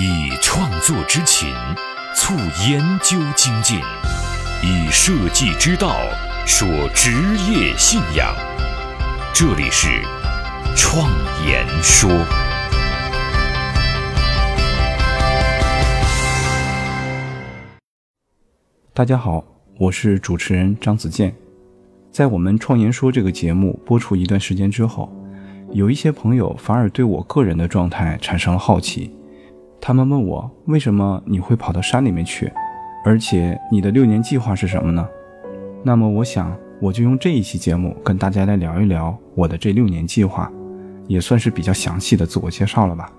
以创作之情促研究精进，以设计之道说职业信仰。这里是创言说。大家好，我是主持人张子健。在我们《创言说》这个节目播出一段时间之后，有一些朋友反而对我个人的状态产生了好奇。他们问我为什么你会跑到山里面去，而且你的六年计划是什么呢？那么我想我就用这一期节目跟大家来聊一聊我的这六年计划，也算是比较详细的自我介绍了吧。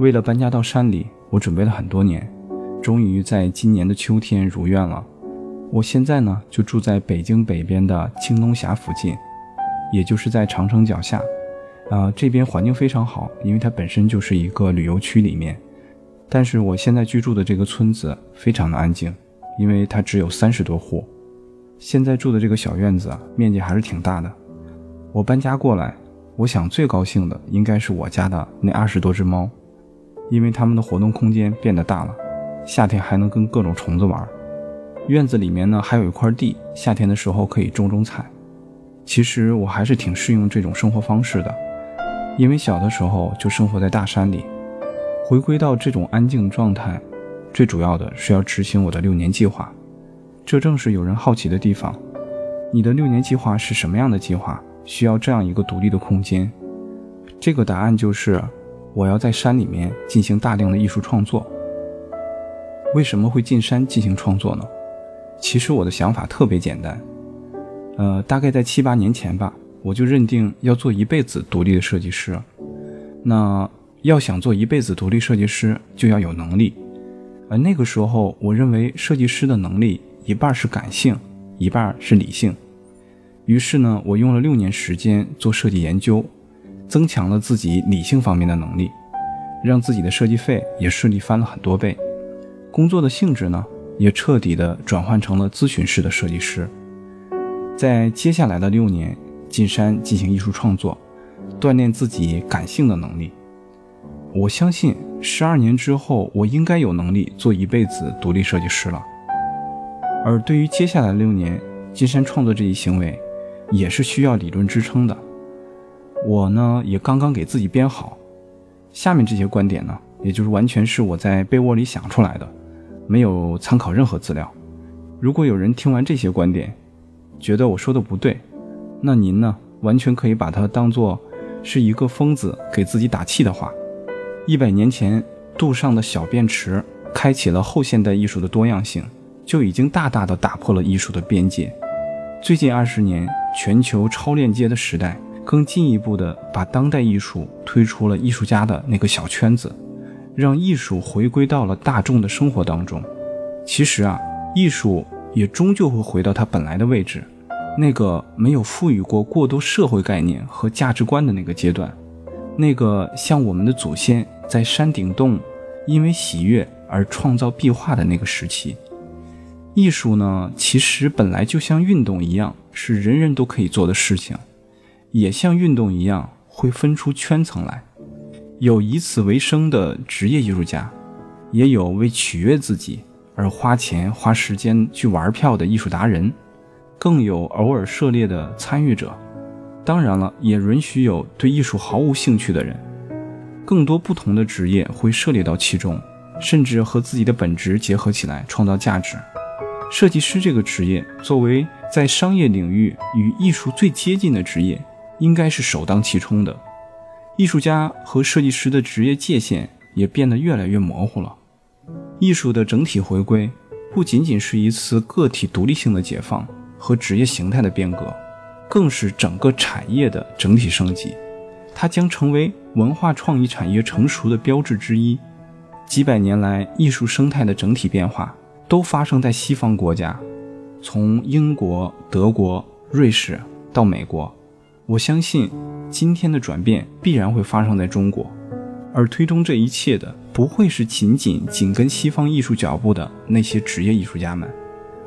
为了搬家到山里，我准备了很多年，终于在今年的秋天如愿了。我现在呢就住在北京北边的青龙峡附近，也就是在长城脚下。啊，这边环境非常好，因为它本身就是一个旅游区里面。但是我现在居住的这个村子非常的安静，因为它只有三十多户。现在住的这个小院子面积还是挺大的。我搬家过来，我想最高兴的应该是我家的那二十多只猫，因为它们的活动空间变得大了，夏天还能跟各种虫子玩。院子里面呢还有一块地，夏天的时候可以种种菜。其实我还是挺适应这种生活方式的。因为小的时候就生活在大山里，回归到这种安静状态，最主要的是要执行我的六年计划。这正是有人好奇的地方：你的六年计划是什么样的计划？需要这样一个独立的空间？这个答案就是，我要在山里面进行大量的艺术创作。为什么会进山进行创作呢？其实我的想法特别简单，呃，大概在七八年前吧。我就认定要做一辈子独立的设计师。那要想做一辈子独立设计师，就要有能力。而那个时候，我认为设计师的能力一半是感性，一半是理性。于是呢，我用了六年时间做设计研究，增强了自己理性方面的能力，让自己的设计费也顺利翻了很多倍。工作的性质呢，也彻底的转换成了咨询式的设计师。在接下来的六年。进山进行艺术创作，锻炼自己感性的能力。我相信十二年之后，我应该有能力做一辈子独立设计师了。而对于接下来六年金山创作这一行为，也是需要理论支撑的。我呢，也刚刚给自己编好。下面这些观点呢，也就是完全是我在被窝里想出来的，没有参考任何资料。如果有人听完这些观点，觉得我说的不对，那您呢？完全可以把它当做是一个疯子给自己打气的话。一百年前，杜尚的小便池开启了后现代艺术的多样性，就已经大大的打破了艺术的边界。最近二十年，全球超链接的时代，更进一步的把当代艺术推出了艺术家的那个小圈子，让艺术回归到了大众的生活当中。其实啊，艺术也终究会回到它本来的位置。那个没有赋予过过多社会概念和价值观的那个阶段，那个像我们的祖先在山顶洞因为喜悦而创造壁画的那个时期，艺术呢，其实本来就像运动一样，是人人都可以做的事情，也像运动一样会分出圈层来，有以此为生的职业艺术家，也有为取悦自己而花钱花时间去玩票的艺术达人。更有偶尔涉猎的参与者，当然了，也允许有对艺术毫无兴趣的人。更多不同的职业会涉猎到其中，甚至和自己的本职结合起来创造价值。设计师这个职业，作为在商业领域与艺术最接近的职业，应该是首当其冲的。艺术家和设计师的职业界限也变得越来越模糊了。艺术的整体回归，不仅仅是一次个体独立性的解放。和职业形态的变革，更是整个产业的整体升级。它将成为文化创意产业成熟的标志之一。几百年来，艺术生态的整体变化都发生在西方国家，从英国、德国、瑞士到美国。我相信，今天的转变必然会发生在中国。而推动这一切的，不会是仅仅紧跟西方艺术脚步的那些职业艺术家们。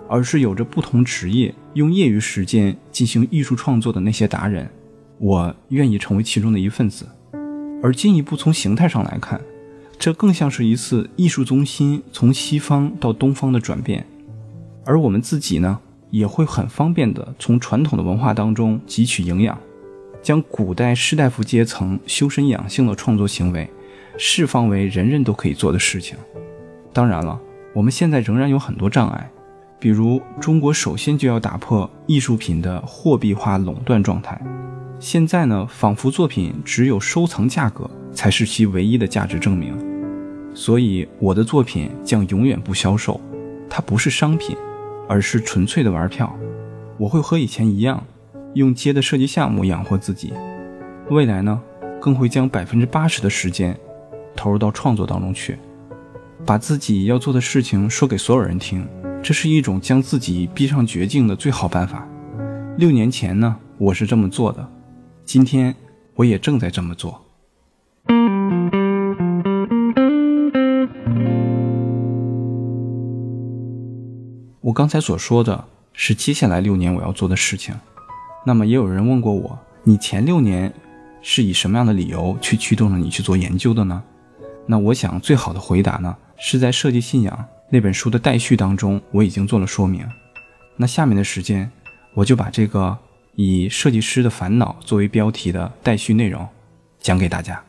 而是有着不同职业、用业余时间进行艺术创作的那些达人，我愿意成为其中的一份子。而进一步从形态上来看，这更像是一次艺术中心从西方到东方的转变，而我们自己呢，也会很方便的从传统的文化当中汲取营养，将古代士大夫阶层修身养性的创作行为释放为人人都可以做的事情。当然了，我们现在仍然有很多障碍，比如中国首先就要打破艺术品的货币化垄断状态。现在呢，仿佛作品只有收藏价格才是其唯一的价值证明，所以我的作品将永远不销售，它不是商品，而是纯粹的玩票。我会和以前一样，用接的设计项目养活自己，未来呢，更会将百分之八十的时间投入到创作当中去，把自己要做的事情说给所有人听，这是一种将自己逼上绝境的最好办法。六年前呢，我是这么做的。今天我也正在这么做。我刚才所说的是接下来六年我要做的事情。那么也有人问过我，你前六年是以什么样的理由去驱动了你去做研究的呢？那我想最好的回答呢，是在《设计信仰》那本书的待续当中我已经做了说明。那下面的时间，我就把这个。以设计师的烦恼作为标题的待续内容，讲给大家。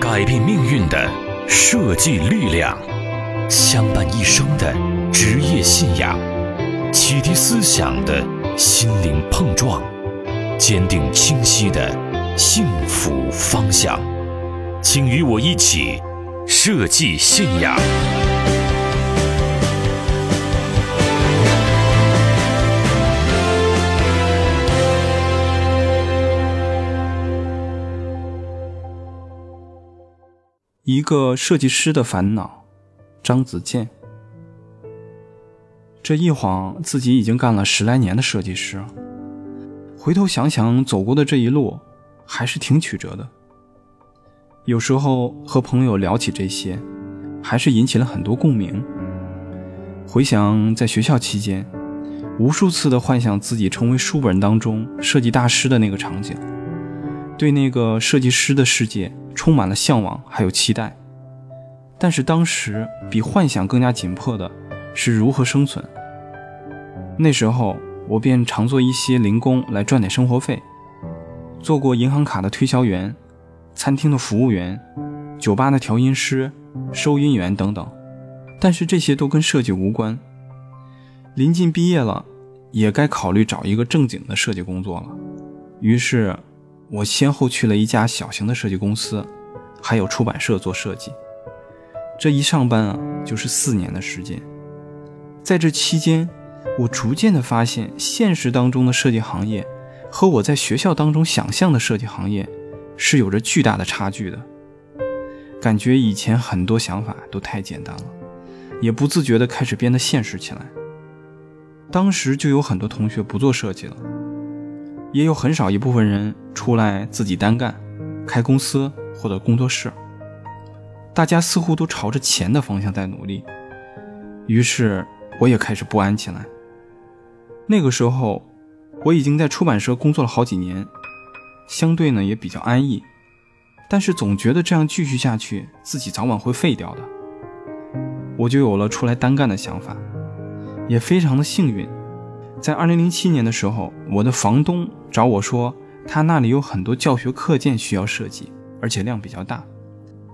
改变命运的设计力量，相伴一生的职业信仰，启迪思想的心灵碰撞，坚定清晰的幸福方向。请与我一起设计信仰。一个设计师的烦恼，张子健。这一晃自己已经干了十来年的设计师，回头想想走过的这一路，还是挺曲折的。有时候和朋友聊起这些，还是引起了很多共鸣。回想在学校期间，无数次的幻想自己成为书本当中设计大师的那个场景，对那个设计师的世界。充满了向往，还有期待，但是当时比幻想更加紧迫的是如何生存。那时候我便常做一些零工来赚点生活费，做过银行卡的推销员、餐厅的服务员、酒吧的调音师、收银员等等，但是这些都跟设计无关。临近毕业了，也该考虑找一个正经的设计工作了，于是。我先后去了一家小型的设计公司，还有出版社做设计。这一上班啊，就是四年的时间。在这期间，我逐渐的发现，现实当中的设计行业和我在学校当中想象的设计行业是有着巨大的差距的。感觉以前很多想法都太简单了，也不自觉的开始变得现实起来。当时就有很多同学不做设计了。也有很少一部分人出来自己单干，开公司或者工作室。大家似乎都朝着钱的方向在努力，于是我也开始不安起来。那个时候，我已经在出版社工作了好几年，相对呢也比较安逸，但是总觉得这样继续下去，自己早晚会废掉的。我就有了出来单干的想法，也非常的幸运。在二零零七年的时候，我的房东找我说，他那里有很多教学课件需要设计，而且量比较大。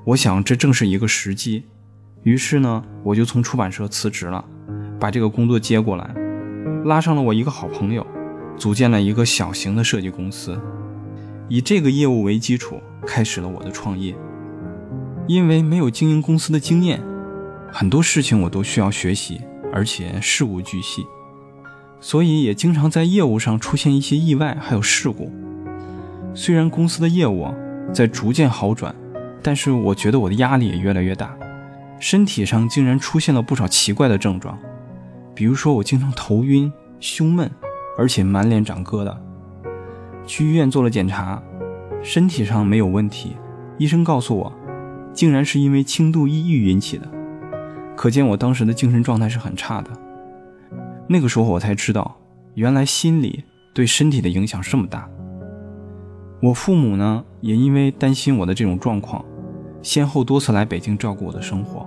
我想这正是一个时机，于是呢，我就从出版社辞职了，把这个工作接过来，拉上了我一个好朋友，组建了一个小型的设计公司，以这个业务为基础，开始了我的创业。因为没有经营公司的经验，很多事情我都需要学习，而且事无巨细。所以也经常在业务上出现一些意外，还有事故。虽然公司的业务在逐渐好转，但是我觉得我的压力也越来越大，身体上竟然出现了不少奇怪的症状，比如说我经常头晕、胸闷，而且满脸长疙瘩。去医院做了检查，身体上没有问题，医生告诉我，竟然是因为轻度抑郁引起的。可见我当时的精神状态是很差的。那个时候我才知道，原来心理对身体的影响这么大。我父母呢，也因为担心我的这种状况，先后多次来北京照顾我的生活。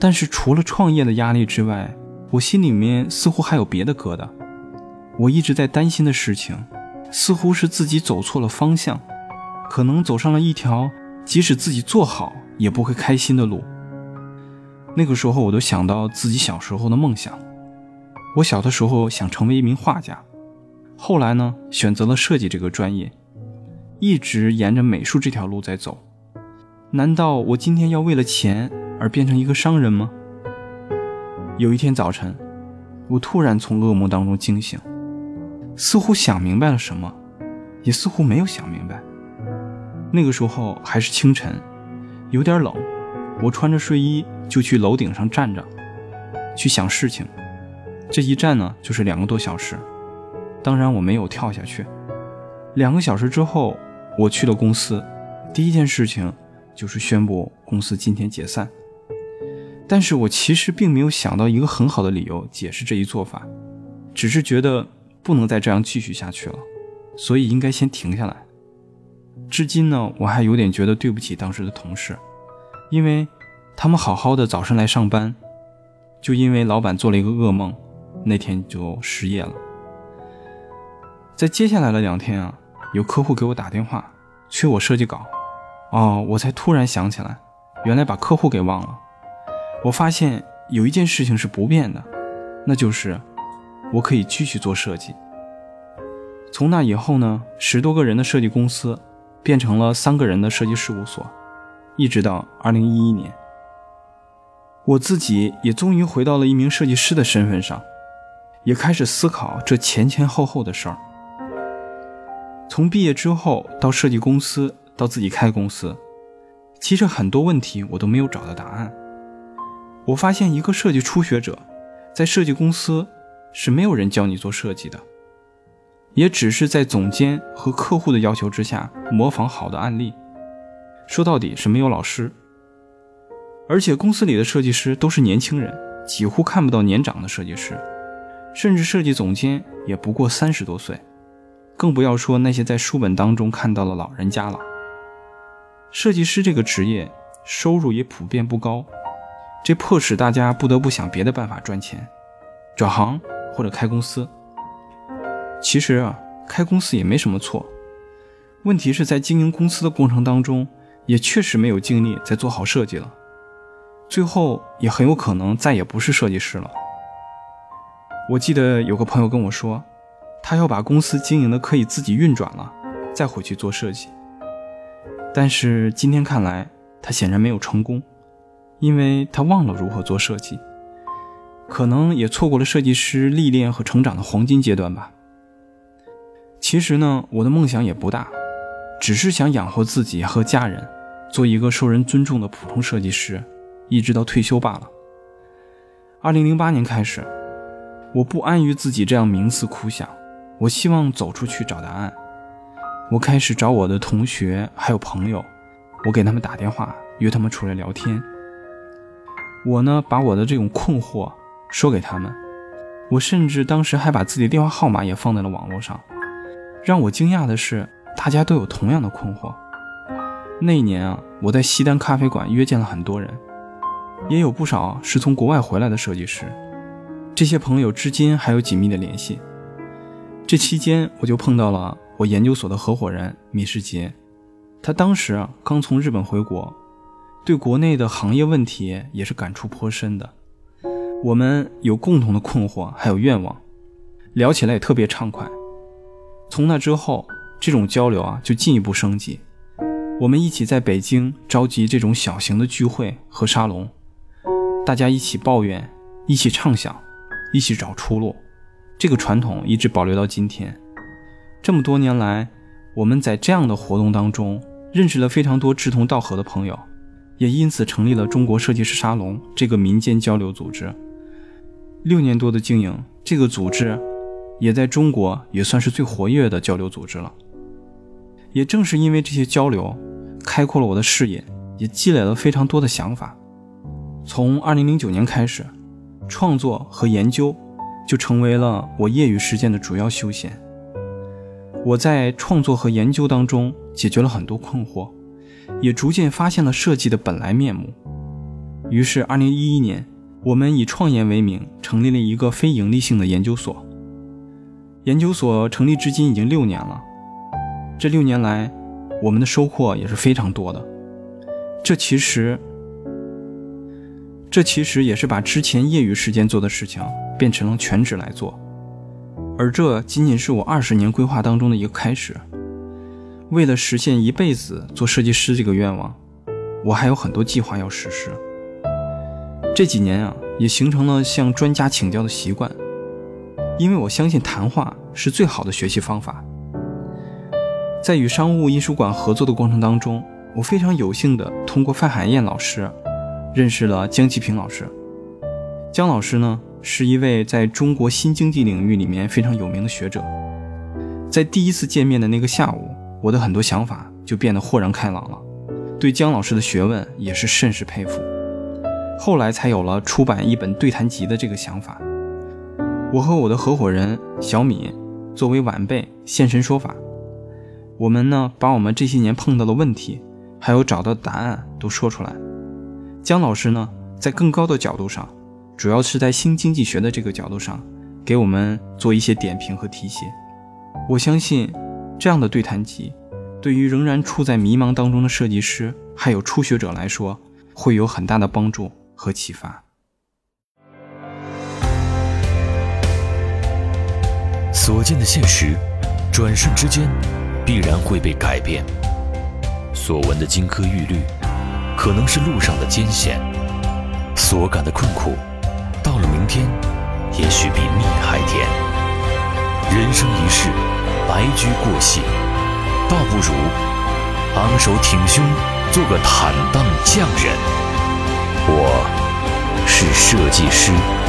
但是除了创业的压力之外，我心里面似乎还有别的疙瘩。我一直在担心的事情，似乎是自己走错了方向，可能走上了一条即使自己做好也不会开心的路。那个时候，我都想到自己小时候的梦想。我小的时候想成为一名画家，后来呢，选择了设计这个专业，一直沿着美术这条路在走。难道我今天要为了钱而变成一个商人吗？有一天早晨，我突然从噩梦当中惊醒，似乎想明白了什么，也似乎没有想明白。那个时候还是清晨，有点冷，我穿着睡衣就去楼顶上站着，去想事情。这一站呢，就是两个多小时。当然，我没有跳下去。两个小时之后，我去了公司，第一件事情就是宣布公司今天解散。但是我其实并没有想到一个很好的理由解释这一做法，只是觉得不能再这样继续下去了，所以应该先停下来。至今呢，我还有点觉得对不起当时的同事，因为他们好好的早上来上班，就因为老板做了一个噩梦，那天就失业了。在接下来的两天啊，有客户给我打电话，催我设计稿，哦，我才突然想起来，原来把客户给忘了。我发现有一件事情是不变的，那就是我可以继续做设计。从那以后呢，十多个人的设计公司变成了三个人的设计事务所，一直到二零一一年，我自己也终于回到了一名设计师的身份上，也开始思考这前前后后的事儿。从毕业之后到设计公司，到自己开公司，其实很多问题我都没有找到答案。我发现，一个设计初学者，在设计公司是没有人教你做设计的，也只是在总监和客户的要求之下模仿好的案例。说到底是没有老师，而且公司里的设计师都是年轻人，几乎看不到年长的设计师，甚至设计总监也不过三十多岁，更不要说那些在书本当中看到的老人家了。设计师这个职业收入也普遍不高。这迫使大家不得不想别的办法赚钱，转行或者开公司。其实啊，开公司也没什么错，问题是在经营公司的过程当中，也确实没有精力再做好设计了，最后也很有可能再也不是设计师了。我记得有个朋友跟我说，他要把公司经营的可以自己运转了，再回去做设计。但是今天看来，他显然没有成功。因为他忘了如何做设计，可能也错过了设计师历练和成长的黄金阶段吧。其实呢，我的梦想也不大，只是想养活自己和家人，做一个受人尊重的普通设计师，一直到退休罢了。二零零八年开始，我不安于自己这样冥思苦想，我希望走出去找答案。我开始找我的同学还有朋友，我给他们打电话，约他们出来聊天。我呢，把我的这种困惑说给他们，我甚至当时还把自己的电话号码也放在了网络上。让我惊讶的是，大家都有同样的困惑。那一年啊，我在西单咖啡馆约见了很多人，也有不少是从国外回来的设计师。这些朋友至今还有紧密的联系。这期间，我就碰到了我研究所的合伙人米世杰，他当时啊刚从日本回国。对国内的行业问题也是感触颇深的，我们有共同的困惑，还有愿望，聊起来也特别畅快。从那之后，这种交流啊就进一步升级，我们一起在北京召集这种小型的聚会和沙龙，大家一起抱怨，一起畅想，一起找出路。这个传统一直保留到今天。这么多年来，我们在这样的活动当中认识了非常多志同道合的朋友。也因此成立了中国设计师沙龙这个民间交流组织。六年多的经营，这个组织也在中国也算是最活跃的交流组织了。也正是因为这些交流，开阔了我的视野，也积累了非常多的想法。从2009年开始，创作和研究就成为了我业余时间的主要休闲。我在创作和研究当中解决了很多困惑，也逐渐发现了设计的本来面目。于是，二零一一年，我们以创研为名，成立了一个非盈利性的研究所。研究所成立至今已经六年了，这六年来，我们的收获也是非常多的。这其实，这其实也是把之前业余时间做的事情变成了全职来做。而这仅仅是我二十年规划当中的一个开始。为了实现一辈子做设计师这个愿望，我还有很多计划要实施。这几年啊，也形成了向专家请教的习惯，因为我相信谈话是最好的学习方法。在与商务印书馆合作的过程当中，我非常有幸的通过范海燕老师，认识了江其平老师。江老师呢？是一位在中国新经济领域里面非常有名的学者。在第一次见面的那个下午，我的很多想法就变得豁然开朗了，对姜老师的学问也是甚是佩服。后来才有了出版一本对谈集的这个想法。我和我的合伙人小敏作为晚辈现身说法，我们呢把我们这些年碰到的问题，还有找到的答案都说出来。姜老师呢在更高的角度上。主要是在新经济学的这个角度上，给我们做一些点评和提携。我相信，这样的对谈集，对于仍然处在迷茫当中的设计师还有初学者来说，会有很大的帮助和启发。所见的现实，转瞬之间，必然会被改变；所闻的金科玉律，可能是路上的艰险；所感的困苦。到了明天，也许比蜜还甜。人生一世，白驹过隙，倒不如昂首挺胸，做个坦荡匠人。我是设计师。